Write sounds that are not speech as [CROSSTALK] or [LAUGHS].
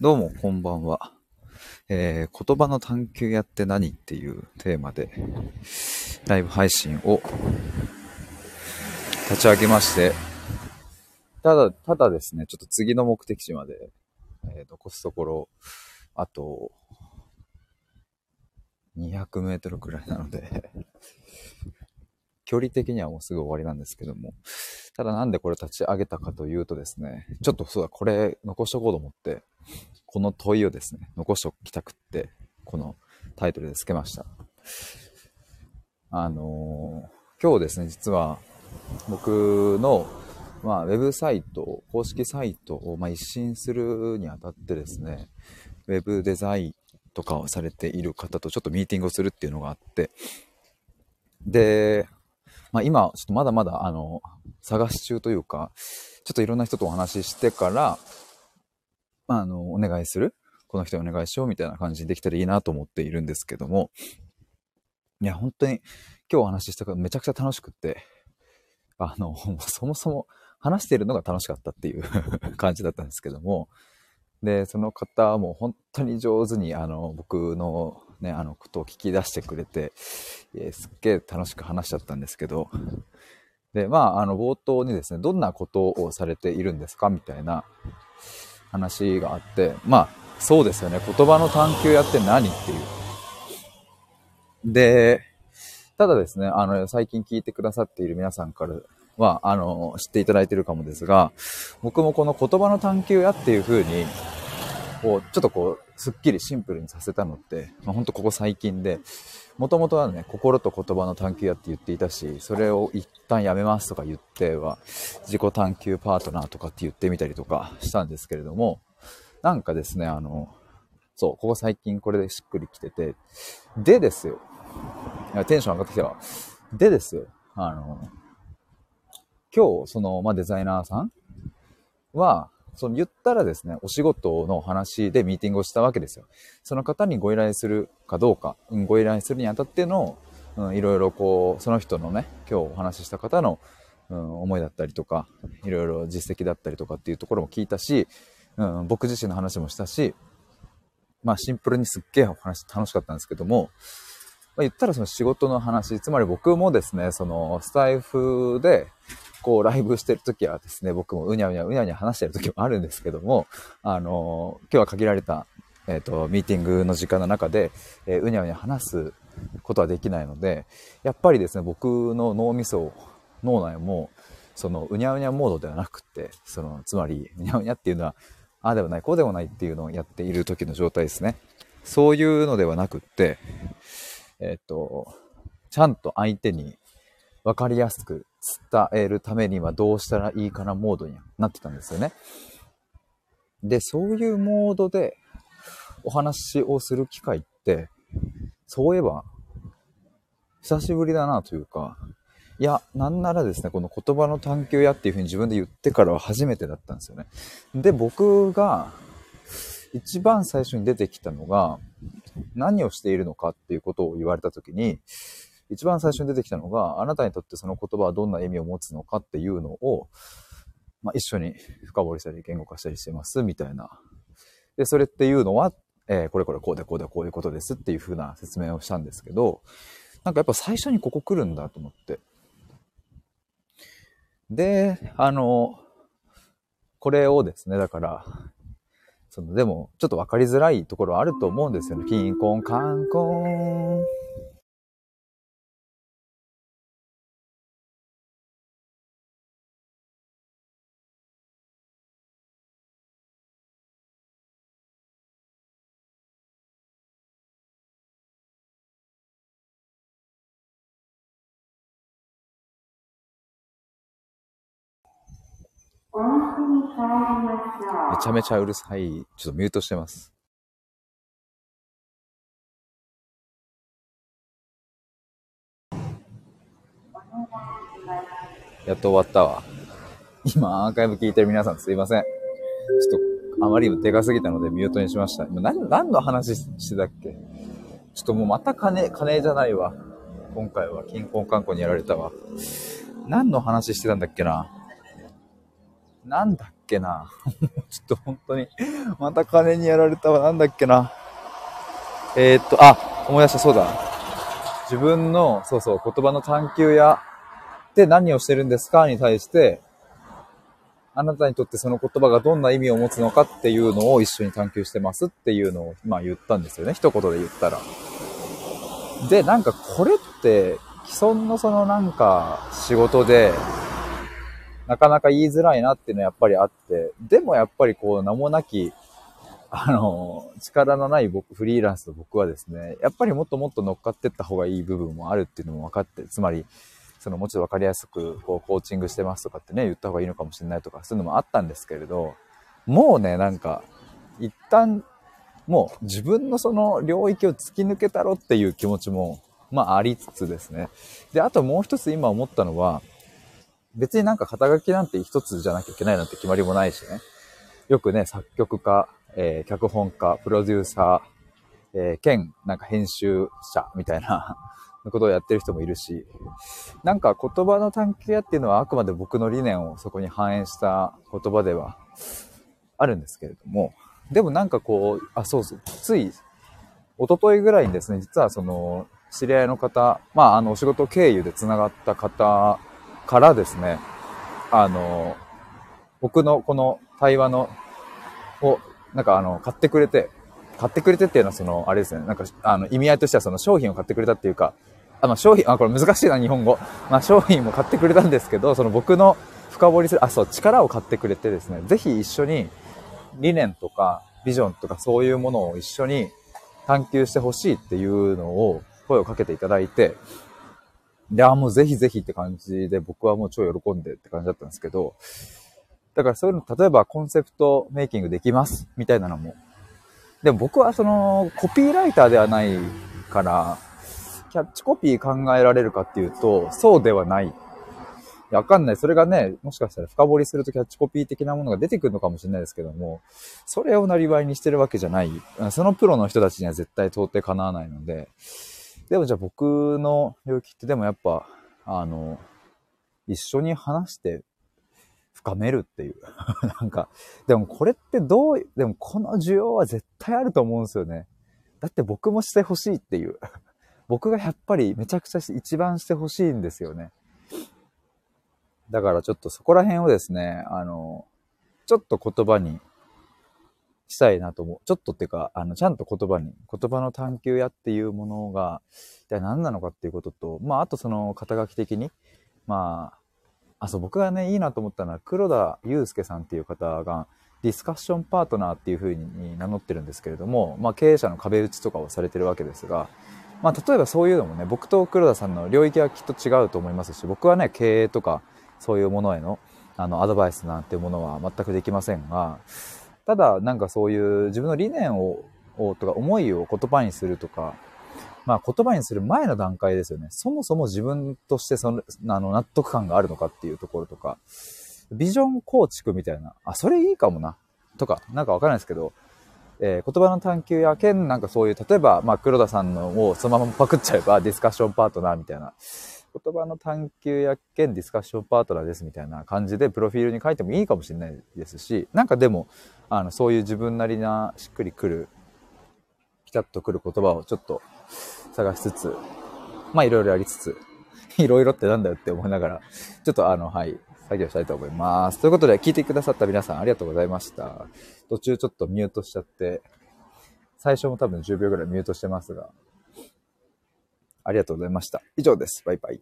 どうも、こんばんは。えー、言葉の探求やって何っていうテーマで、ライブ配信を立ち上げまして、ただ、ただですね、ちょっと次の目的地まで、えー残すところ、あと、200メートルくらいなので、距離的にはもうすぐ終わりなんですけども、ただなんでこれ立ち上げたかというとですね、ちょっとそうだ、これ残しとこうと思って、この問いをですね、残しておきたくって、このタイトルで付けました。あのー今日ですね、実は僕の、まあ、ウェブサイト、公式サイトを、まあ、一新するにあたってですね、ウェブデザインとかをされている方とちょっとミーティングをするっていうのがあって、で、まあ、今、ちょっとまだまだ、あの、探し中というか、ちょっといろんな人とお話ししてから、まあ、あの、お願いする。この人にお願いしようみたいな感じにできたらいいなと思っているんですけども、いや、本当に今日お話ししたからめちゃくちゃ楽しくって、あの、[LAUGHS] そもそも話しているのが楽しかったっていう [LAUGHS] 感じだったんですけども、で、その方はもう本当に上手に、あの、僕のね、あの、ことを聞き出してくれて、えすっげえ楽しく話しちゃったんですけど、で、まあ、あの、冒頭にですね、どんなことをされているんですかみたいな話があって、まあ、そうですよね。言葉の探求やって何っていう。で、ただですね、あの、最近聞いてくださっている皆さんからは、あの、知っていただいてるかもですが、僕もこの言葉の探求やっていう風に、こう、ちょっとこう、すっきりシンプルにさせたのって、まあ、ほんとここ最近で、もともとはね、心と言葉の探求やって言っていたし、それを一旦やめますとか言っては、自己探求パートナーとかって言ってみたりとかしたんですけれども、なんかですね、あの、そう、ここ最近これでしっくりきてて、でですよ。いやテンション上がってきたわ。でですよ。あの、今日、その、まあ、デザイナーさんは、その言ったらですね、お仕事の話でミーティングをしたわけですよ。その方にご依頼するかどうか、うんご依頼するにあたっての、うん、いろいろこう、その人のね、今日お話しした方の、うん、思いだったりとか、いろいろ実績だったりとかっていうところも聞いたし、うん、僕自身の話もしたし、まあシンプルにすっげえお話楽しかったんですけども、まあ、言ったらその仕事の話、つまり僕もですね、そのスタイフで、こうライブしてるときはですね、僕もうにゃうにゃうにゃうにゃ話してるときもあるんですけども、あの、今日は限られた、えっ、ーと、ミーティングの時間の中で、えーうにゃうにゃ話すことはできないので、やっぱりですね、僕の脳みそ、脳内も、そのうにゃうにゃモードではなくて、その、つまり、うにゃうにゃっていうのは、ああでもない、こうでもないっていうのをやっている時の状態ですね。そういうのではなくって、えっ、ーと、ちゃんと相手に分かりやすく伝えるためにはどうしたらいいかなモードになってたんですよね。で、そういうモードでお話をする機会って、そういえば、久しぶりだなというか、いや、なんならですね、この言葉の探求やっていうふうに自分で言ってからは初めてだったんですよね。で、僕が一番最初に出てきたのが、何をしているのかっていうことを言われたときに、一番最初に出てきたのが、あなたにとってその言葉はどんな意味を持つのかっていうのを、まあ、一緒に深掘りしたり言語化したりしてます、みたいな。で、それっていうのは、えーこれこれこうでこうでこういうことですっていう風な説明をしたんですけど、なんかやっぱ最初にここ来るんだと思って。で、あの、これをですね、だから、その、でも、ちょっと分かりづらいところはあると思うんですよね。キンコン、めちゃめちゃうるさい。ちょっとミュートしてます。やっと終わったわ。今、アーカイブ聞いてる皆さんすいません。ちょっと、あまりでかすぎたのでミュートにしました。今何、何の話してたっけ？ちょっともうまた金、金じゃないわ。今回は金婚観光にやられたわ。何の話してたんだっけな？なんだっけな [LAUGHS] ちょっと本当に、また金にやられたわ。なんだっけな。えー、っと、あ、思い出した、そうだ。自分の、そうそう、言葉の探求やって何をしてるんですか？に対して、あなたにとってその言葉がどんな意味を持つのかっていうのを一緒に探求してますっていうのを、まあ言ったんですよね。一言で言ったら。で、なんかこれって、既存のそのなんか仕事で、なかなか言いづらいなっていうのはやっぱりあって、でもやっぱりこう名もなき、あの、力のない僕、フリーランスの僕はですね、やっぱりもっともっと乗っかってった方がいい部分もあるっていうのも分かって、つまり、そのもうちろん分かりやすくこうコーチングしてますとかってね、言った方がいいのかもしれないとか、そういうのもあったんですけれど、もうね、なんか、一旦、もう自分のその領域を突き抜けたろっていう気持ちも、まあありつつですね。で、あともう一つ今思ったのは、別になんか肩書きなんて一つじゃなきゃいけないなんて決まりもないしね。よくね、作曲家、えー、脚本家、プロデューサー、えー、兼、なんか編集者みたいな [LAUGHS] ことをやってる人もいるし、なんか言葉の探求屋っていうのはあくまで僕の理念をそこに反映した言葉ではあるんですけれども、でもなんかこう、あ、そうそう、つい、一昨日ぐらいにですね、実はその、知り合いの方、まあ、あの、お仕事経由で繋がった方からですね、あの、僕のこの対話の、を、なんかあの、買ってくれて、買ってくれてっていうのはその、あれですね、なんか、あの、意味合いとしてはその商品を買ってくれたっていうか、あ、まあ、商品、あ、これ難しいな、日本語。まあ、商品も買ってくれたんですけど、その僕の深掘りする、あ、そう、力を買ってくれてですね、ぜひ一緒に理念とかビジョンとかそういうものを一緒に探求してほしいっていうのを声をかけていただいて、で、あ、もうぜひぜひって感じで僕はもう超喜んでって感じだったんですけど、だからそういうの、例えばコンセプトメイキングできますみたいなのも。でも僕はそのコピーライターではないから、キャッチコピー考えられるかっていうと、そうではない。わかんない。それがね、もしかしたら深掘りするとキャッチコピー的なものが出てくるのかもしれないですけども、それをなりわいにしてるわけじゃない。そのプロの人たちには絶対到底叶わないので、でもじゃあ僕の領域ってでもやっぱ、あの、一緒に話して深めるっていう。[LAUGHS] なんか、でもこれってどう、でもこの需要は絶対あると思うんですよね。だって僕もしてほしいっていう。[LAUGHS] 僕がやっぱりめちゃくちゃ一番してほしいんですよね。だからちょっとそこら辺をですね、あの、ちょっと言葉にしたいなと思う。ちょっとっていうか、あの、ちゃんと言葉に、言葉の探求やっていうものが、一体何なのかっていうことと、まあ、あとその肩書き的に、まあ、あ、そう、僕がね、いいなと思ったのは、黒田祐介さんっていう方が、ディスカッションパートナーっていう風に名乗ってるんですけれども、まあ、経営者の壁打ちとかをされてるわけですが、まあ、例えばそういうのもね、僕と黒田さんの領域はきっと違うと思いますし、僕はね、経営とか、そういうものへの、あの、アドバイスなんていうものは全くできませんが、ただ、なんかそういう自分の理念を、をとか思いを言葉にするとか、まあ言葉にする前の段階ですよね。そもそも自分としてその、あの、納得感があるのかっていうところとか、ビジョン構築みたいな、あ、それいいかもな、とか、なんかわからないですけど、えー、言葉の探求や兼なんかそういう、例えば、まあ、黒田さんのをそのままパクっちゃえばディスカッションパートナーみたいな、言葉の探求や兼ディスカッションパートナーですみたいな感じでプロフィールに書いてもいいかもしれないですし、なんかでも、あの、そういう自分なりなしっくりくる、ピタッとくる言葉をちょっと探しつつ、まあいろいろやりつつ、[LAUGHS] いろいろってなんだよって思いながら、[LAUGHS] ちょっとあの、はい、作業したいと思います。ということで、聞いてくださった皆さんありがとうございました。途中ちょっとミュートしちゃって、最初も多分10秒ぐらいミュートしてますが、ありがとうございました。以上です。バイバイ。